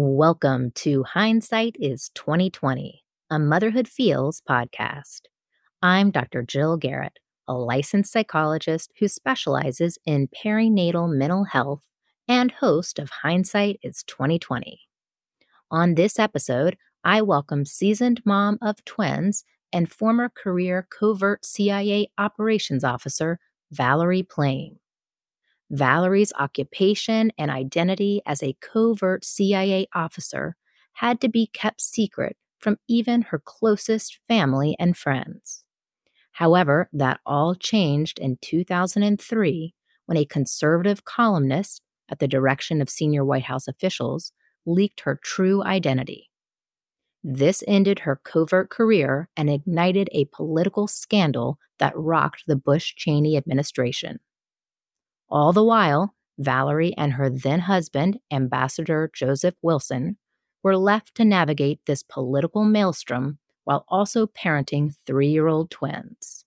Welcome to Hindsight is 2020, a Motherhood Feels podcast. I'm Dr. Jill Garrett, a licensed psychologist who specializes in perinatal mental health and host of Hindsight is 2020. On this episode, I welcome seasoned mom of twins and former career covert CIA operations officer Valerie Plame. Valerie's occupation and identity as a covert CIA officer had to be kept secret from even her closest family and friends. However, that all changed in 2003 when a conservative columnist, at the direction of senior White House officials, leaked her true identity. This ended her covert career and ignited a political scandal that rocked the Bush Cheney administration. All the while, Valerie and her then husband, Ambassador Joseph Wilson, were left to navigate this political maelstrom while also parenting three year old twins.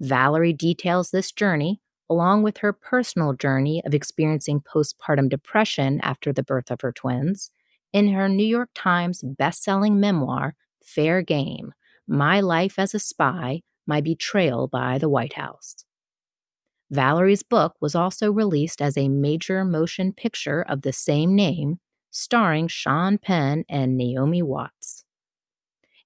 Valerie details this journey, along with her personal journey of experiencing postpartum depression after the birth of her twins, in her New York Times best-selling memoir, Fair Game My Life as a Spy My Betrayal by the White House. Valerie's book was also released as a major motion picture of the same name, starring Sean Penn and Naomi Watts.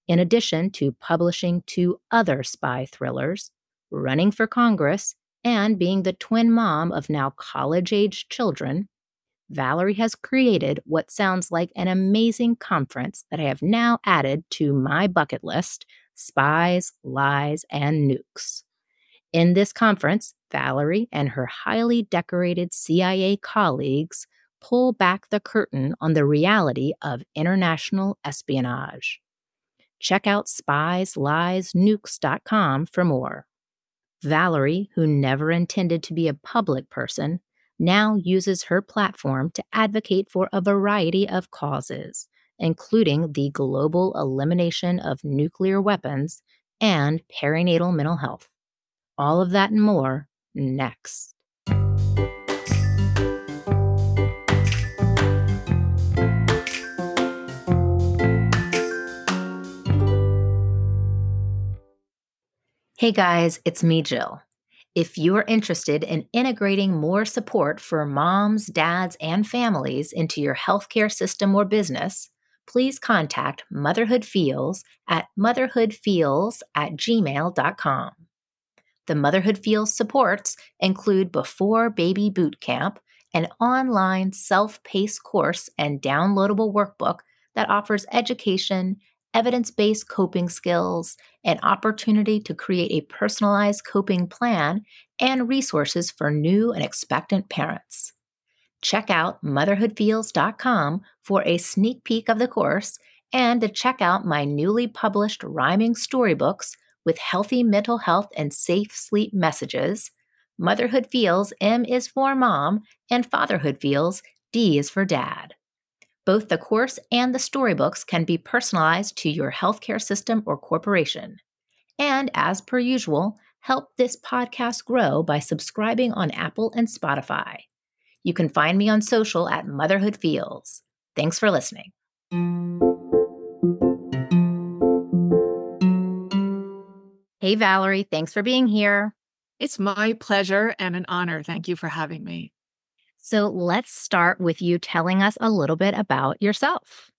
In addition to publishing two other spy thrillers, Running for Congress and being the twin mom of now college aged children, Valerie has created what sounds like an amazing conference that I have now added to my bucket list Spies, Lies, and Nukes. In this conference, Valerie and her highly decorated CIA colleagues pull back the curtain on the reality of international espionage. Check out spiesliesnukes.com for more. Valerie, who never intended to be a public person, now uses her platform to advocate for a variety of causes, including the global elimination of nuclear weapons and perinatal mental health. All of that and more next. Hey guys, it's me, Jill. If you are interested in integrating more support for moms, dads, and families into your healthcare system or business, please contact Motherhood Feels at motherhoodfeels at gmail.com. The Motherhood Feels supports include Before Baby Boot Camp, an online self paced course and downloadable workbook that offers education, evidence based coping skills, an opportunity to create a personalized coping plan, and resources for new and expectant parents. Check out motherhoodfeels.com for a sneak peek of the course and to check out my newly published rhyming storybooks with healthy mental health and safe sleep messages. Motherhood Feels M is for mom, and Fatherhood Feels D is for dad. Both the course and the storybooks can be personalized to your healthcare system or corporation. And as per usual, help this podcast grow by subscribing on Apple and Spotify. You can find me on social at Motherhood Feels. Thanks for listening. Hey, Valerie, thanks for being here. It's my pleasure and an honor. Thank you for having me. So let's start with you telling us a little bit about yourself.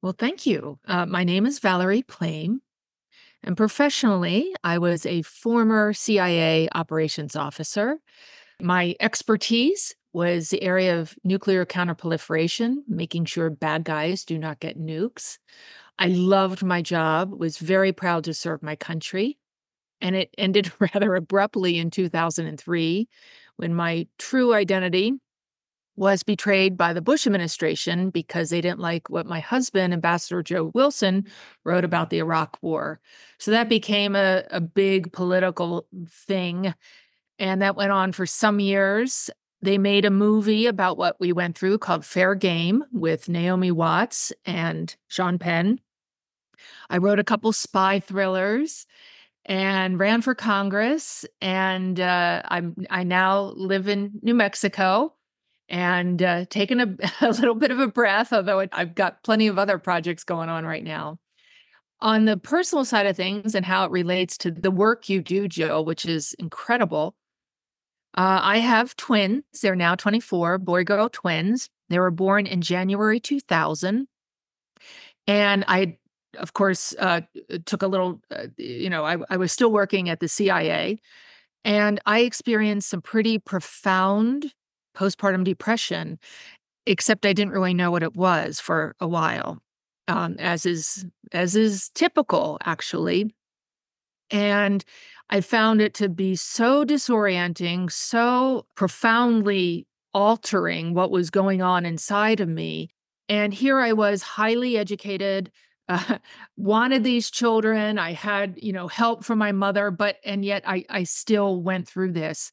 Well, thank you. Uh, my name is Valerie Plame, and professionally, I was a former CIA operations officer. My expertise was the area of nuclear counterproliferation, making sure bad guys do not get nukes. I loved my job, was very proud to serve my country and it ended rather abruptly in 2003 when my true identity was betrayed by the Bush administration because they didn't like what my husband, Ambassador Joe Wilson, wrote about the Iraq War. So that became a, a big political thing. And that went on for some years. They made a movie about what we went through called Fair Game with Naomi Watts and Sean Penn. I wrote a couple spy thrillers and ran for Congress. And uh, I'm I now live in New Mexico, and uh, taken a, a little bit of a breath, although I've got plenty of other projects going on right now. On the personal side of things and how it relates to the work you do, Joe, which is incredible. Uh, I have twins. They're now 24, boy girl twins. They were born in January 2000. And I, of course, uh, took a little, uh, you know, I, I was still working at the CIA. And I experienced some pretty profound postpartum depression, except I didn't really know what it was for a while, um, as is as is typical, actually. And I found it to be so disorienting, so profoundly altering what was going on inside of me. And here I was, highly educated, uh, wanted these children. I had, you know, help from my mother, but and yet I I still went through this.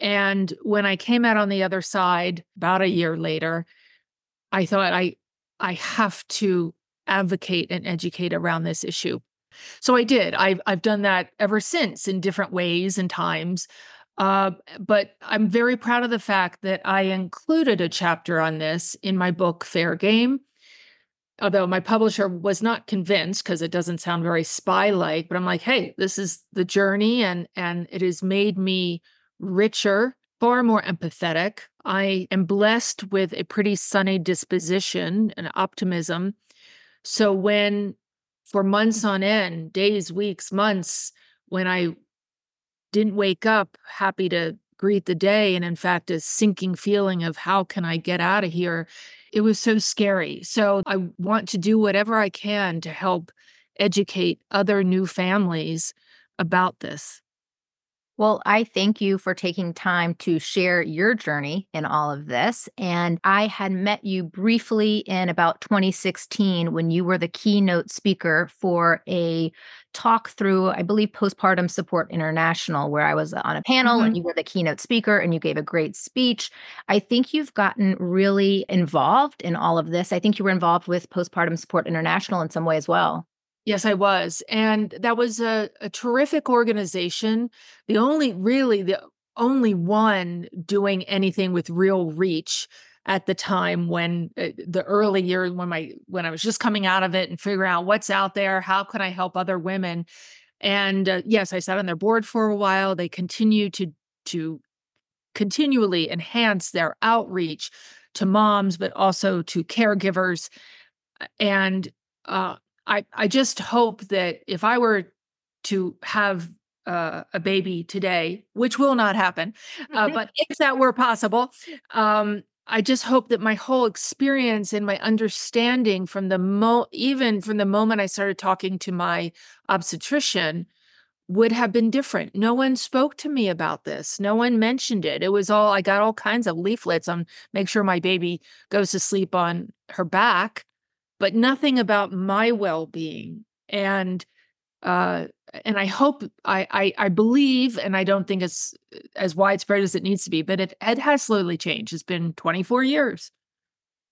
And when I came out on the other side about a year later, I thought I I have to advocate and educate around this issue. So I did. I've I've done that ever since in different ways and times. Uh, but I'm very proud of the fact that I included a chapter on this in my book Fair Game. Although my publisher was not convinced because it doesn't sound very spy-like, but I'm like, hey, this is the journey, and and it has made me richer, far more empathetic. I am blessed with a pretty sunny disposition and optimism. So when for months on end, days, weeks, months, when I didn't wake up happy to greet the day and in fact a sinking feeling of how can I get out of here, it was so scary. So I want to do whatever I can to help educate other new families about this. Well, I thank you for taking time to share your journey in all of this. And I had met you briefly in about 2016 when you were the keynote speaker for a talk through, I believe, Postpartum Support International, where I was on a panel mm-hmm. and you were the keynote speaker and you gave a great speech. I think you've gotten really involved in all of this. I think you were involved with Postpartum Support International in some way as well. Yes, I was. And that was a, a terrific organization. The only, really, the only one doing anything with real reach at the time when uh, the early years when my when I was just coming out of it and figuring out what's out there, how can I help other women? And uh, yes, I sat on their board for a while. They continue to to continually enhance their outreach to moms, but also to caregivers. And uh, I I just hope that if I were to have uh, a baby today, which will not happen, uh, but if that were possible, um, I just hope that my whole experience and my understanding from the mo even from the moment I started talking to my obstetrician would have been different. No one spoke to me about this. No one mentioned it. It was all I got all kinds of leaflets on make sure my baby goes to sleep on her back but nothing about my well-being and uh and i hope I, I i believe and i don't think it's uh, as widespread as it needs to be but it, it has slowly changed. It's been 24 years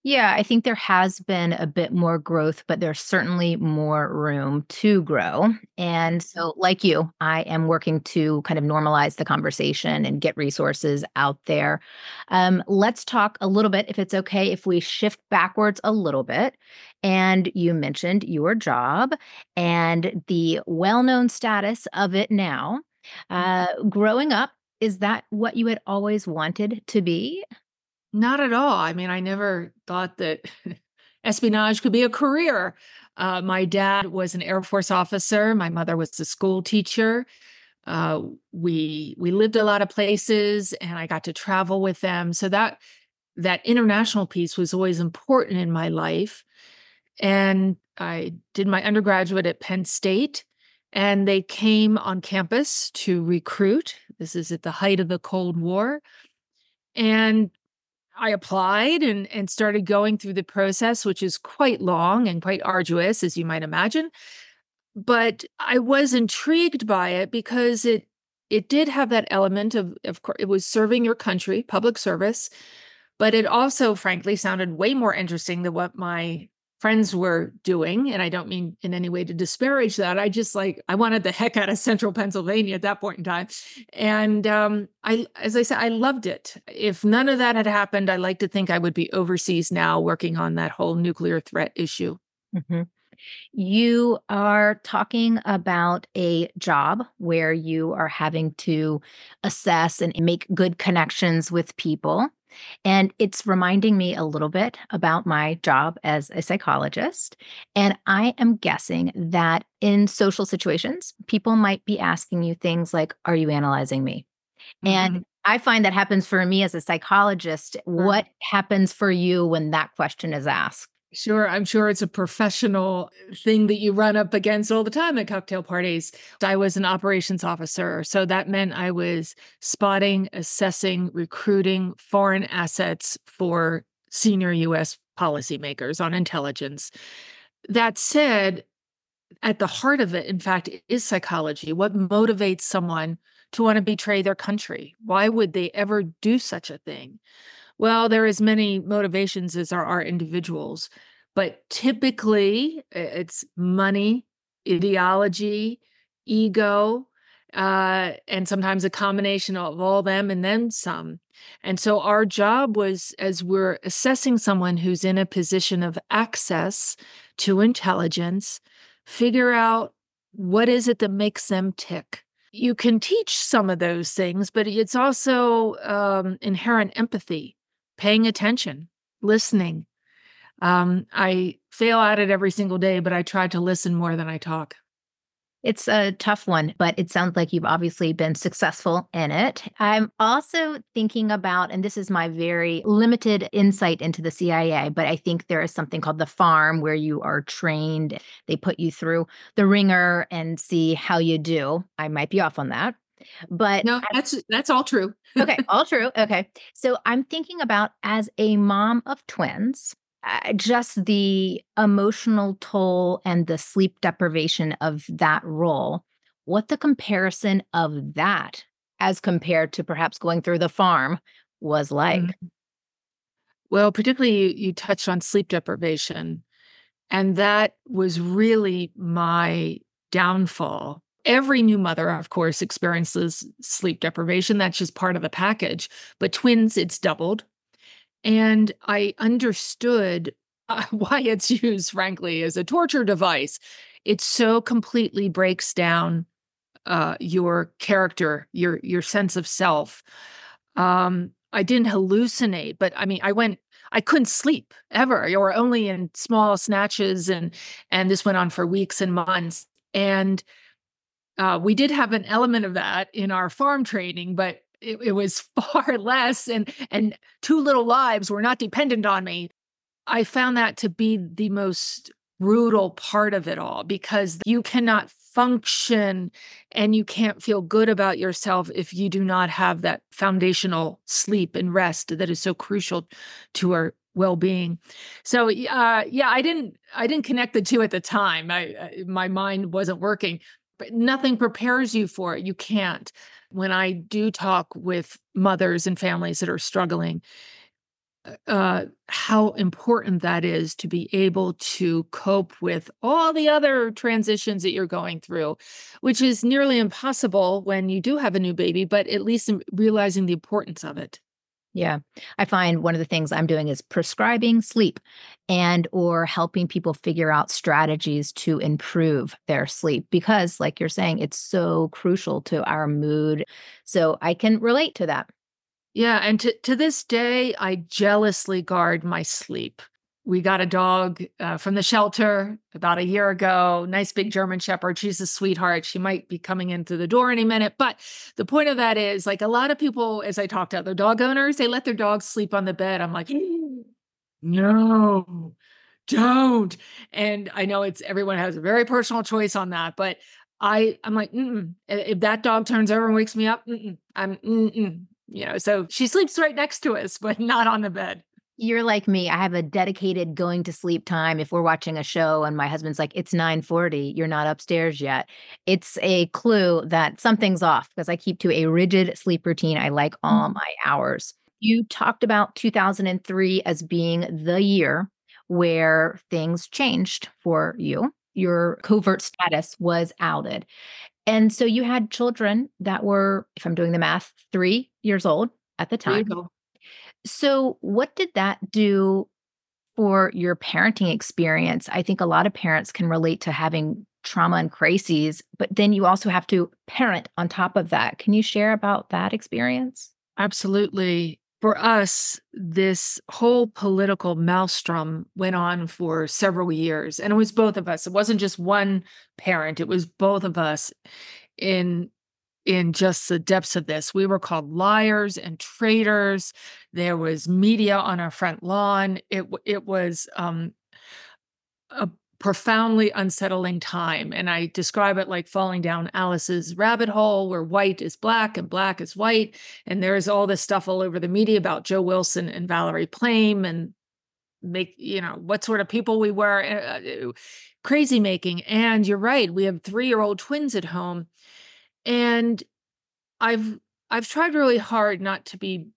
yeah, I think there has been a bit more growth, but there's certainly more room to grow. And so, like you, I am working to kind of normalize the conversation and get resources out there. Um, let's talk a little bit, if it's okay, if we shift backwards a little bit. And you mentioned your job and the well known status of it now. Mm-hmm. Uh, growing up, is that what you had always wanted to be? Not at all. I mean, I never thought that espionage could be a career. Uh, my dad was an Air Force officer. My mother was a school teacher. Uh, we we lived a lot of places, and I got to travel with them. So that that international piece was always important in my life. And I did my undergraduate at Penn State, and they came on campus to recruit. This is at the height of the Cold War. And I applied and and started going through the process, which is quite long and quite arduous, as you might imagine. But I was intrigued by it because it it did have that element of of course it was serving your country, public service, but it also frankly sounded way more interesting than what my friends were doing. And I don't mean in any way to disparage that. I just like, I wanted the heck out of central Pennsylvania at that point in time. And um, I, as I said, I loved it. If none of that had happened, I like to think I would be overseas now working on that whole nuclear threat issue. Mm-hmm. You are talking about a job where you are having to assess and make good connections with people. And it's reminding me a little bit about my job as a psychologist. And I am guessing that in social situations, people might be asking you things like, Are you analyzing me? Mm-hmm. And I find that happens for me as a psychologist. What happens for you when that question is asked? Sure. I'm sure it's a professional thing that you run up against all the time at cocktail parties. I was an operations officer. So that meant I was spotting, assessing, recruiting foreign assets for senior US policymakers on intelligence. That said, at the heart of it, in fact, is psychology. What motivates someone to want to betray their country? Why would they ever do such a thing? Well, there are as many motivations as there are individuals, but typically it's money, ideology, ego, uh, and sometimes a combination of all them and then some. And so our job was as we're assessing someone who's in a position of access to intelligence, figure out what is it that makes them tick. You can teach some of those things, but it's also um, inherent empathy paying attention, listening. Um, I fail at it every single day, but I try to listen more than I talk. It's a tough one, but it sounds like you've obviously been successful in it. I'm also thinking about, and this is my very limited insight into the CIA, but I think there is something called the farm where you are trained. They put you through the wringer and see how you do. I might be off on that. But no, that's that's all true. okay, all true. Okay. So I'm thinking about as a mom of twins, uh, just the emotional toll and the sleep deprivation of that role. What the comparison of that as compared to perhaps going through the farm was like. Mm-hmm. Well, particularly you, you touched on sleep deprivation. And that was really my downfall Every new mother, of course, experiences sleep deprivation. That's just part of the package. But twins, it's doubled. And I understood uh, why it's used, frankly, as a torture device. It so completely breaks down uh, your character, your your sense of self. Um, I didn't hallucinate, but I mean, I went. I couldn't sleep ever, or only in small snatches, and and this went on for weeks and months. And uh, we did have an element of that in our farm training, but it, it was far less, and and two little lives were not dependent on me. I found that to be the most brutal part of it all because you cannot function and you can't feel good about yourself if you do not have that foundational sleep and rest that is so crucial to our well-being. So uh, yeah i didn't i didn't connect the two at the time. I, my mind wasn't working but nothing prepares you for it. You can't. When I do talk with mothers and families that are struggling, uh, uh, how important that is to be able to cope with all the other transitions that you're going through, which is nearly impossible when you do have a new baby, but at least realizing the importance of it. Yeah. I find one of the things I'm doing is prescribing sleep and or helping people figure out strategies to improve their sleep because like you're saying it's so crucial to our mood. So I can relate to that. Yeah, and to to this day I jealously guard my sleep we got a dog uh, from the shelter about a year ago. Nice big German Shepherd. She's a sweetheart. She might be coming in through the door any minute. But the point of that is, like a lot of people, as I talk to other dog owners, they let their dogs sleep on the bed. I'm like, no, don't. And I know it's everyone has a very personal choice on that, but I I'm like, if that dog turns over and wakes me up, I'm, you know. So she sleeps right next to us, but not on the bed. You're like me. I have a dedicated going to sleep time. If we're watching a show and my husband's like, it's 940, you're not upstairs yet. It's a clue that something's off because I keep to a rigid sleep routine. I like all mm-hmm. my hours. You talked about 2003 as being the year where things changed for you. Your covert status was outed. And so you had children that were, if I'm doing the math, three years old at the time. So, what did that do for your parenting experience? I think a lot of parents can relate to having trauma and crises, but then you also have to parent on top of that. Can you share about that experience? Absolutely. For us, this whole political maelstrom went on for several years, and it was both of us. It wasn't just one parent, it was both of us in in just the depths of this. We were called liars and traitors. There was media on our front lawn. It it was um, a profoundly unsettling time, and I describe it like falling down Alice's rabbit hole, where white is black and black is white, and there's all this stuff all over the media about Joe Wilson and Valerie Plame and make you know what sort of people we were uh, crazy making and you're right we have 3 year old twins at home and I've I've tried really hard not to be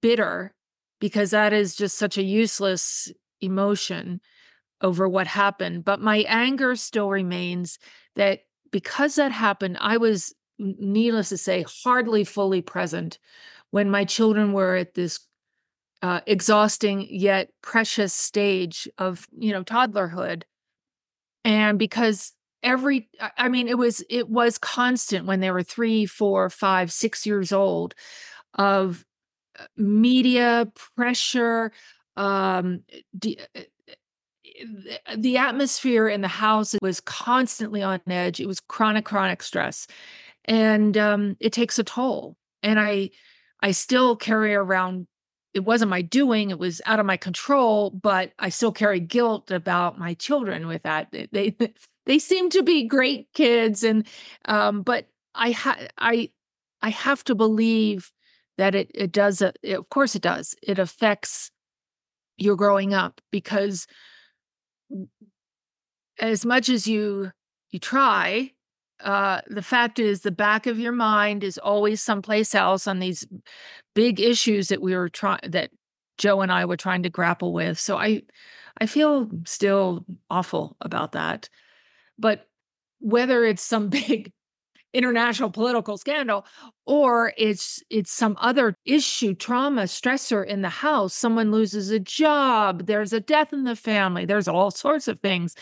bitter because that is just such a useless emotion over what happened. But my anger still remains that because that happened, I was, needless to say, hardly fully present when my children were at this uh, exhausting yet precious stage of, you know, toddlerhood. And because every i mean it was it was constant when they were three four five six years old of uh, media pressure um the, uh, the atmosphere in the house was constantly on edge. It was chronic chronic stress. And um it takes a toll. And i i still carry around it wasn't my doing it was out of my control but i still carry guilt about my children with that. They they seem to be great kids and um but i ha- i i have to believe that it it does uh, it, of course it does. It affects your growing up because as much as you you try uh the fact is the back of your mind is always someplace else on these big issues that we were trying that joe and i were trying to grapple with. So i i feel still awful about that but whether it's some big international political scandal or it's it's some other issue trauma stressor in the house someone loses a job there's a death in the family there's all sorts of things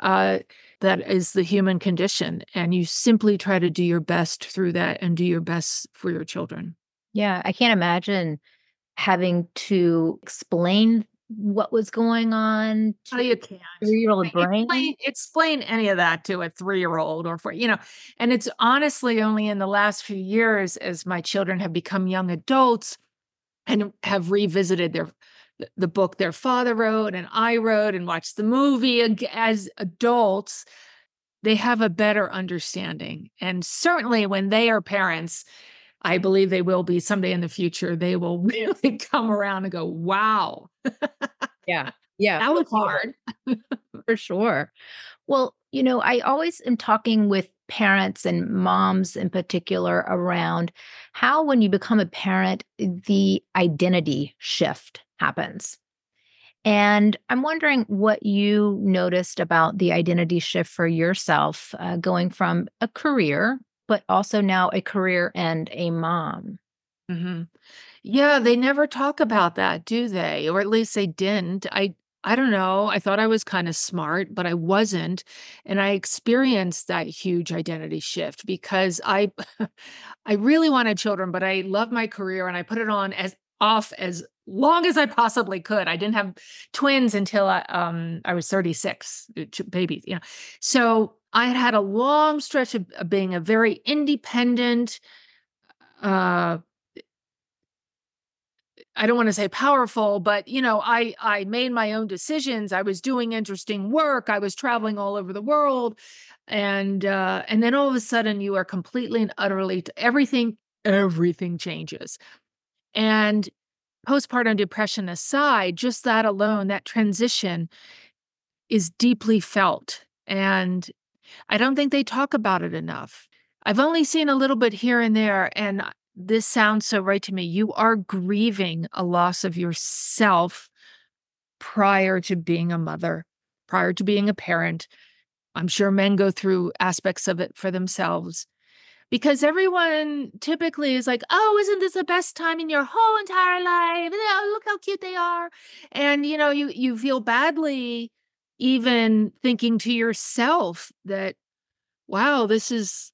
uh, that is the human condition and you simply try to do your best through that and do your best for your children. Yeah i can't imagine having to explain what was going on oh, to oh, you can't. three-year-old brain explain, explain any of that to a three-year-old or for you know and it's honestly only in the last few years as my children have become young adults and have revisited their the book their father wrote and I wrote and watched the movie as adults they have a better understanding and certainly when they are parents I believe they will be someday in the future. They will really come around and go, wow. yeah. Yeah. That was hard. For sure. Well, you know, I always am talking with parents and moms in particular around how, when you become a parent, the identity shift happens. And I'm wondering what you noticed about the identity shift for yourself uh, going from a career but also now a career and a mom. hmm Yeah, they never talk about that, do they? Or at least they didn't. I I don't know. I thought I was kind of smart, but I wasn't. And I experienced that huge identity shift because I I really wanted children, but I loved my career and I put it on as off as long as I possibly could. I didn't have twins until I, um, I was 36, uh, babies, know. So I had had a long stretch of, being a very independent, uh, I don't want to say powerful, but you know, I I made my own decisions. I was doing interesting work. I was traveling all over the world, and uh, and then all of a sudden, you are completely and utterly everything. Everything changes, and postpartum depression aside, just that alone, that transition is deeply felt, and I don't think they talk about it enough. I've only seen a little bit here and there, and this sounds so right to me. You are grieving a loss of yourself prior to being a mother, prior to being a parent. I'm sure men go through aspects of it for themselves because everyone typically is like, "Oh, isn't this the best time in your whole entire life? Oh, look how cute they are." And you know, you you feel badly even thinking to yourself that wow, this is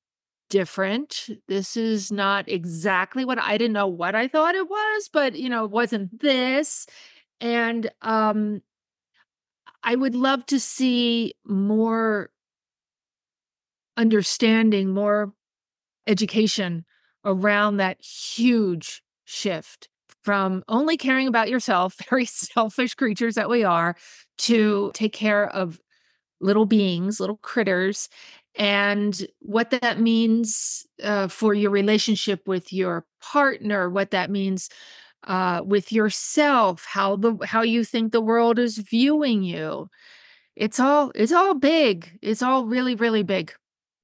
different. This is not exactly what I didn't know what I thought it was, but you know, it wasn't this. And um I would love to see more understanding, more education around that huge shift from only caring about yourself, very selfish creatures that we are, to take care of little beings, little critters, and what that means uh, for your relationship with your partner, what that means uh, with yourself, how the how you think the world is viewing you. It's all it's all big. It's all really really big.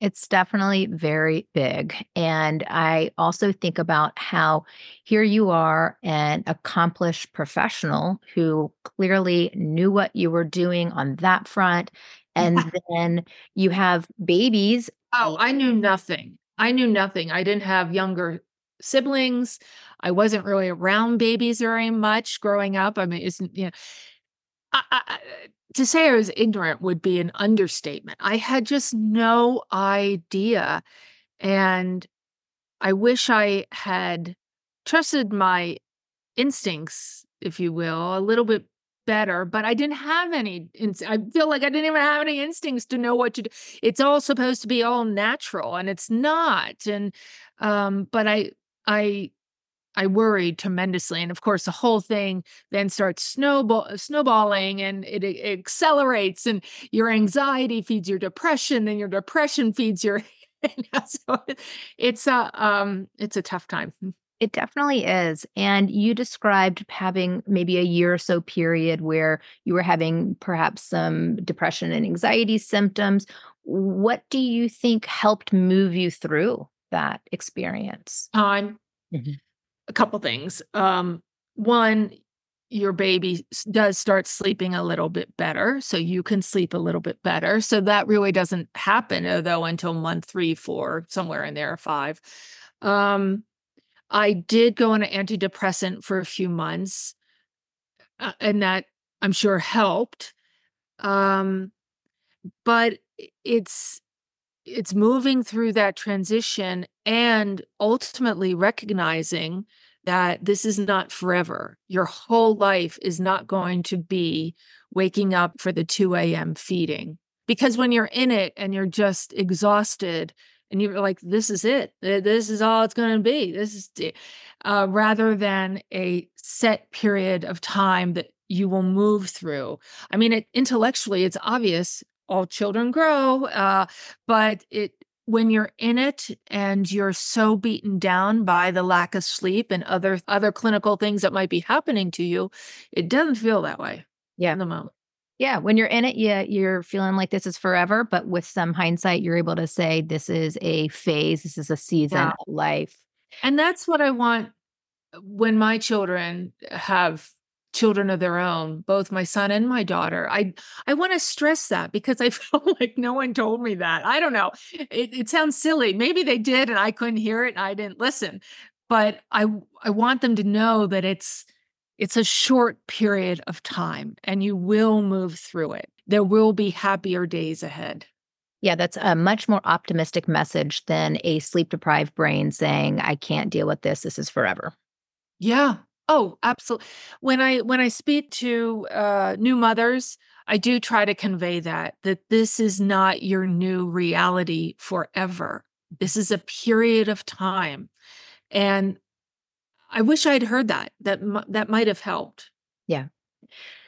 It's definitely very big. And I also think about how here you are, an accomplished professional who clearly knew what you were doing on that front. And then you have babies. Oh, I knew nothing. I knew nothing. I didn't have younger siblings. I wasn't really around babies very much growing up. I mean, isn't, you know, I, I, to say I was ignorant would be an understatement. I had just no idea. And I wish I had trusted my instincts, if you will, a little bit better, but I didn't have any. I feel like I didn't even have any instincts to know what to do. It's all supposed to be all natural and it's not. And, um, but I, I I worried tremendously. And of course, the whole thing then starts snowball snowballing and it, it, accelerates and your anxiety feeds your depression and your depression feeds your so it's a um it's a tough time. It definitely is. And you described having maybe a year or so period where you were having perhaps some depression and anxiety symptoms. What do you think helped move you through that experience? Time. Mm-hmm a couple things. Um, one, your baby does start sleeping a little bit better, so you can sleep a little bit better. So that really doesn't happen, uh, though, until month three, four, somewhere in there, five. Um, I did go on an antidepressant for a few months, uh, and that I'm sure helped. Um, but it's it's moving through that transition and ultimately recognizing that this is not forever. Your whole life is not going to be waking up for the 2 a.m. feeding. Because when you're in it and you're just exhausted and you're like, this is it, this is all it's going to be, this is uh, rather than a set period of time that you will move through. I mean, it, intellectually, it's obvious all children grow uh, but it when you're in it and you're so beaten down by the lack of sleep and other other clinical things that might be happening to you it doesn't feel that way yeah. in the moment. Yeah when you're in it yeah you're feeling like this is forever but with some hindsight you're able to say this is a phase this is a season yeah. of life. And that's what i want when my children have children of their own, both my son and my daughter. I I want to stress that because I felt like no one told me that. I don't know. It, it sounds silly. Maybe they did and I couldn't hear it and I didn't listen. But I I want them to know that it's it's a short period of time and you will move through it. There will be happier days ahead. Yeah, that's a much more optimistic message than a sleep deprived brain saying, I can't deal with this. This is forever. Yeah, Oh, absolutely. When I when I speak to uh, new mothers, I do try to convey that that this is not your new reality forever. This is a period of time, and I wish I'd heard that. That that might have helped. Yeah.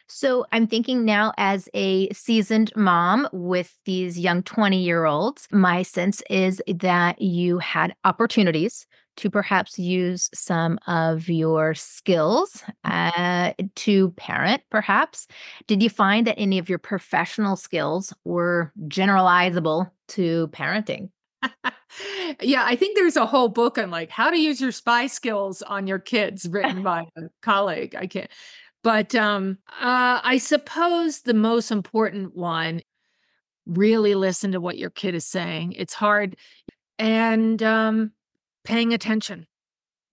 So I'm thinking now as a seasoned mom with these young 20 year olds, my sense is that you had opportunities to perhaps use some of your skills uh, to parent, perhaps. Did you find that any of your professional skills were generalizable to parenting? yeah, I think there's a whole book on like how to use your spy skills on your kids written by a colleague. I can't But um, uh, I suppose the most important one really listen to what your kid is saying. It's hard. And um, paying attention,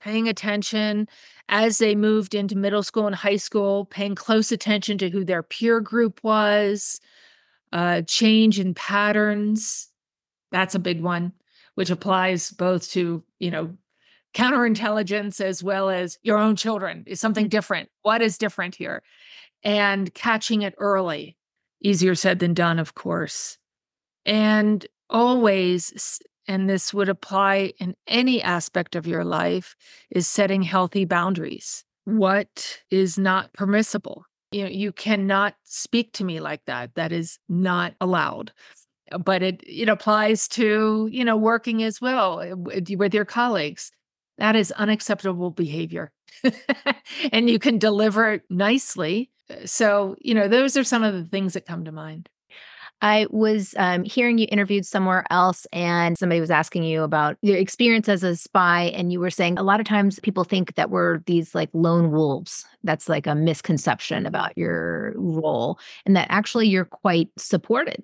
paying attention as they moved into middle school and high school, paying close attention to who their peer group was, uh, change in patterns. That's a big one, which applies both to, you know, counterintelligence as well as your own children is something mm. different. What is different here? And catching it early, easier said than done, of course. And always, and this would apply in any aspect of your life, is setting healthy boundaries. What is not permissible? You know, you cannot speak to me like that. That is not allowed but it it applies to you know working as well eh, with your colleagues that is unacceptable behavior. and you can deliver it nicely. Uh, so, you know, those are some of the things that come to mind. I was um, hearing you interviewed somewhere else, and somebody was asking you about your experience as a spy. And you were saying a lot of times people think that we're these like lone wolves. That's like a misconception about your role, and that actually you're quite supported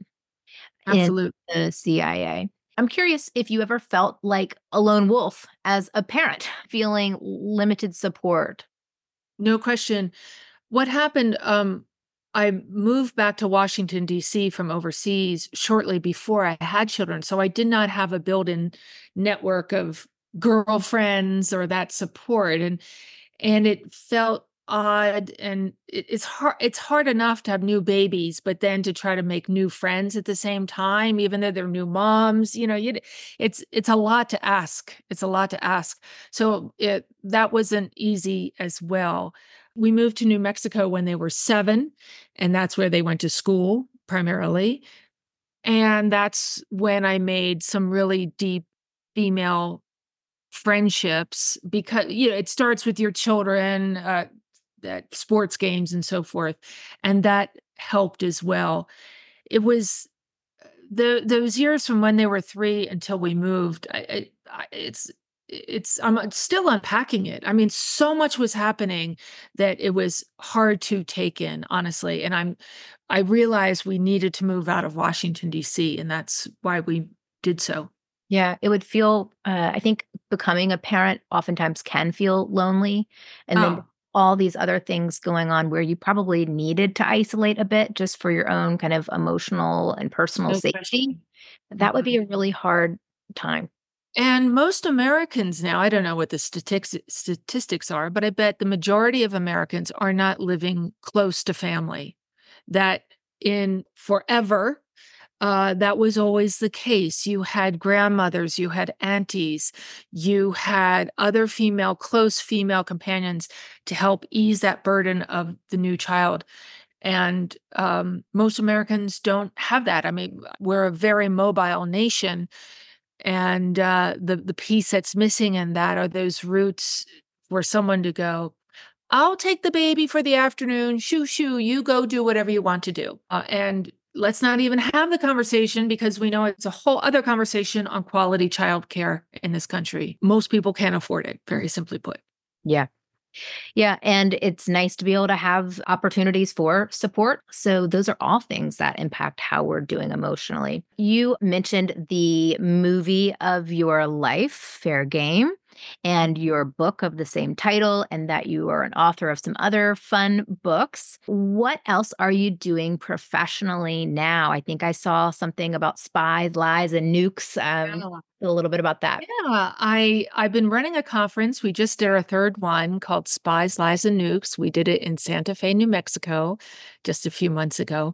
Absolutely. the CIA. I'm curious if you ever felt like a lone wolf as a parent, feeling limited support. No question. What happened? Um, I moved back to Washington, D.C. from overseas shortly before I had children. So I did not have a built in network of girlfriends or that support. And and it felt odd and it's hard it's hard enough to have new babies but then to try to make new friends at the same time even though they're new moms you know it's it's a lot to ask it's a lot to ask so it that wasn't easy as well we moved to new mexico when they were 7 and that's where they went to school primarily. And that's when i made some really deep female friendships because you know it starts with your children uh, at sports games and so forth and that helped as well. It was uh, the those years from when they were three until we moved I, I, it's it's i'm still unpacking it i mean so much was happening that it was hard to take in honestly and i'm i realized we needed to move out of washington d.c and that's why we did so yeah, it would feel, uh, I think becoming a parent oftentimes can feel lonely. And then oh all these other things going on where you probably needed to isolate a bit just for your own kind of emotional and personal no safety, question. that would be a really hard time. And most Americans now, I don't know what the statistics are, but I bet the majority of Americans are not living close to family. That in forever uh, that was always the case. You had grandmothers, you had aunties, you had other female, close female companions to help ease that burden of the new child. And um, most Americans don't have that. I mean, we're a very mobile nation. And uh, the, the piece that's missing in that are those roots for someone to go, I'll take the baby for the afternoon. Shoo, shoo, you go do whatever you want to do. Uh, and let's not even have the conversation because we know it's a whole other conversation on quality childcare in this country. Most people can't afford it, very simply put. Yeah. Yeah. And it's nice to be able to have opportunities for support. So, those are all things that impact how we're doing emotionally. You mentioned the movie of your life, Fair Game and your book of the same title, and that you are an author of some other fun books. What else are you doing professionally now? I think I saw something about spies, lies, and nukes. Um, yeah. A little bit about that. Yeah, I I've been running a conference. We just did our third one called Spies, Lies, and Nukes. We did it in Santa Fe, New Mexico, just a few months ago.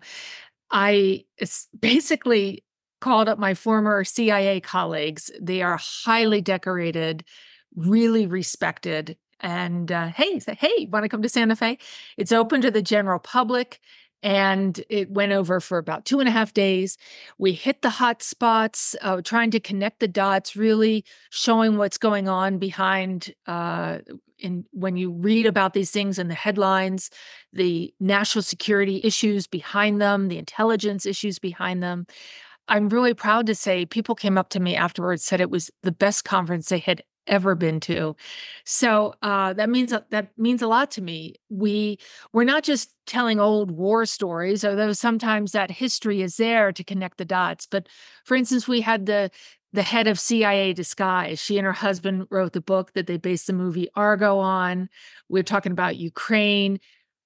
I basically called up my former CIA colleagues. They are highly decorated really respected. And uh, hey, say, hey, want to come to Santa Fe? It's open to the general public. And it went over for about two and a half days. We hit the hot spots, uh, trying to connect the dots, really showing what's going on behind. Uh, in when you read about these things in the headlines, the national security issues behind them, the intelligence issues behind them. I'm really proud to say people came up to me afterwards, said it was the best conference they had ever been to. So uh, that means that means a lot to me. We we're not just telling old war stories, although sometimes that history is there to connect the dots. But for instance, we had the the head of CIA disguise. She and her husband wrote the book that they based the movie Argo on. We're talking about Ukraine.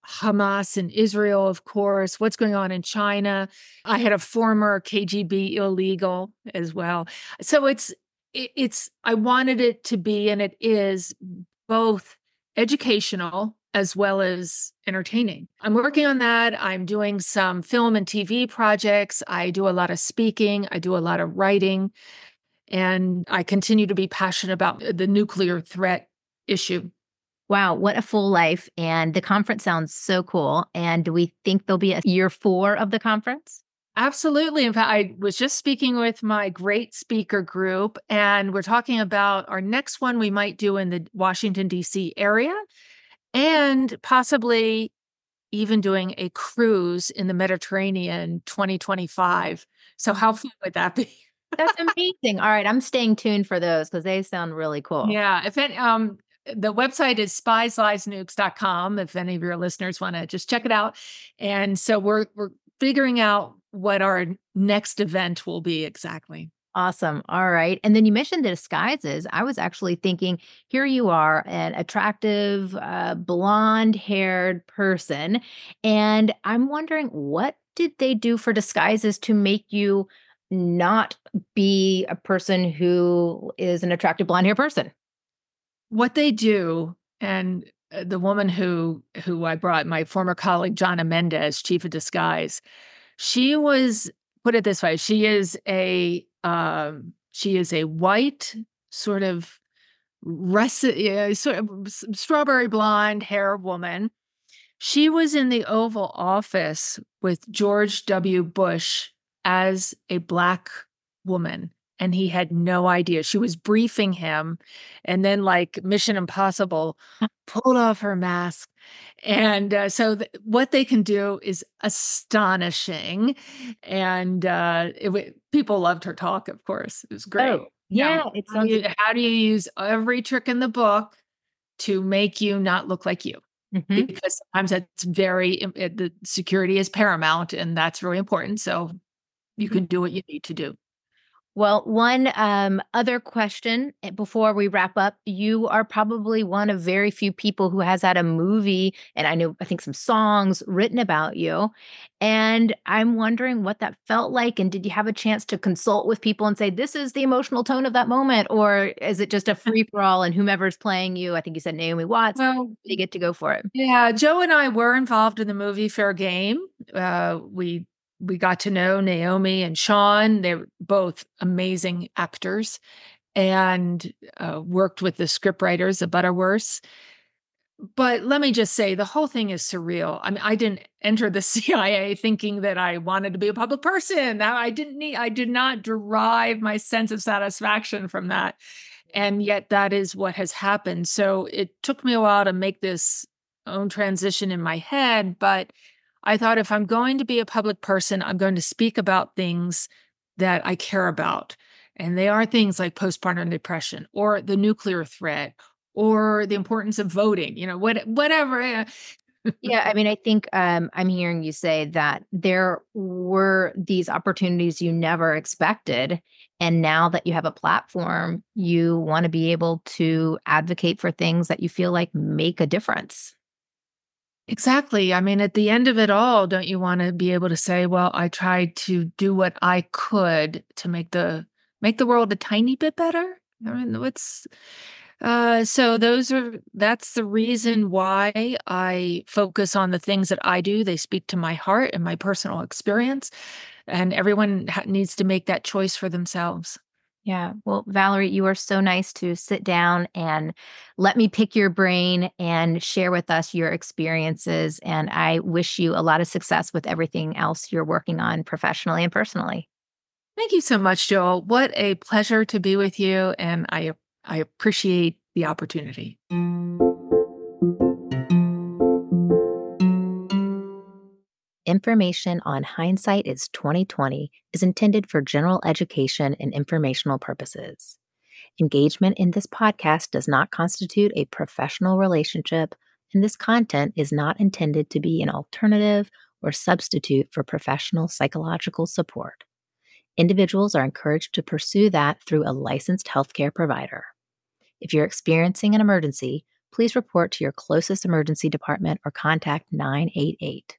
Hamas and Israel, of course, what's going on in China. I had a former KGB illegal as well. So it's it's I wanted it to be and it is both educational as well as entertaining. I'm working on that. I'm doing some film and TV projects. I do a lot of speaking, I do a lot of writing, and I continue to be passionate about the nuclear threat issue. Wow, what a full life. And the conference sounds so cool. And do we think there'll be a year four of the conference? Absolutely. In fact, I was just speaking with my great speaker group, and we're talking about our next one we might do in the Washington, D.C. area, and possibly even doing a cruise in the Mediterranean 2025. So, how fun would that be? That's amazing. All right, I'm staying tuned for those because they sound really cool. Yeah. If it, um, the website is spiesliesnukes.com if any of your listeners want to just check it out and so we're we're figuring out what our next event will be exactly Awesome. All right. And then you mentioned the disguises. I was actually thinking here you are, an attractive, uh, blonde haired person. And I'm wondering what did they do for disguises to make you not be a person who is an attractive blonde haired person? what they do and uh, the woman who who I brought my former colleague Jonna Mendez chief of disguise she was put it this way she is a um, she is a white sort of yeah, sort of strawberry blonde hair woman. She was in the oval office with George W. Bush as a black woman and he had no idea. She was briefing him, and then, like Mission Impossible, pulled off her mask. And uh, so, th- what they can do is astonishing. And uh, it, people loved her talk, of course. It was great. Oh, yeah. sounds- how, do you, how do you use every trick in the book to make you not look like you? Mm-hmm. Because sometimes that's very, it, the security is paramount, and that's really important. So, you can do what you need to do. Well, one um, other question eh, before we wrap up. You are probably one of very few people who has had a movie, and I know, I think some songs written about you. And I'm wondering what that felt like. And did you have a chance to consult with people and say, this is the emotional tone of that moment? Or is it just a free for all and whomever's playing you? I think you said Naomi Watts. Well, you get to go for it. Yeah. Joe and I were involved in the movie Fair Game. Uh, we we got to know Naomi and Sean. They're both amazing actors and uh, worked with the scriptwriters, the Butterworths. But let me just say, the whole thing is surreal. I mean, I didn't enter the CIA thinking that I wanted to be a public person. I didn't need, I did not derive my sense of satisfaction from that. And yet that is what has happened. So it took me a while to make this own transition in my head, but I thought if I'm going to be a public person, I'm going to speak about things that I care about. And they are things like postpartum depression or the nuclear threat or the importance of voting, you know, what, whatever. yeah, I mean, I think um, I'm hearing you say that there were these opportunities you never expected. And now that you have a platform, you want to be able to advocate for things that you feel like make a difference. Exactly. I mean, at the end of it all, don't you want to be able to say, well, I tried to do what I could to make the make the world a tiny bit better? I mean, what's uh so those are that's the reason why I focus on the things that I do. They speak to my heart and my personal experience, and everyone needs to make that choice for themselves. Yeah. Well, Valerie, you are so nice to sit down and let me pick your brain and share with us your experiences. And I wish you a lot of success with everything else you're working on professionally and personally. Thank you so much, Joel. What a pleasure to be with you. And I, I appreciate the opportunity. Information on hindsight is 2020 is intended for general education and informational purposes. Engagement in this podcast does not constitute a professional relationship, and this content is not intended to be an alternative or substitute for professional psychological support. Individuals are encouraged to pursue that through a licensed healthcare provider. If you're experiencing an emergency, please report to your closest emergency department or contact 988.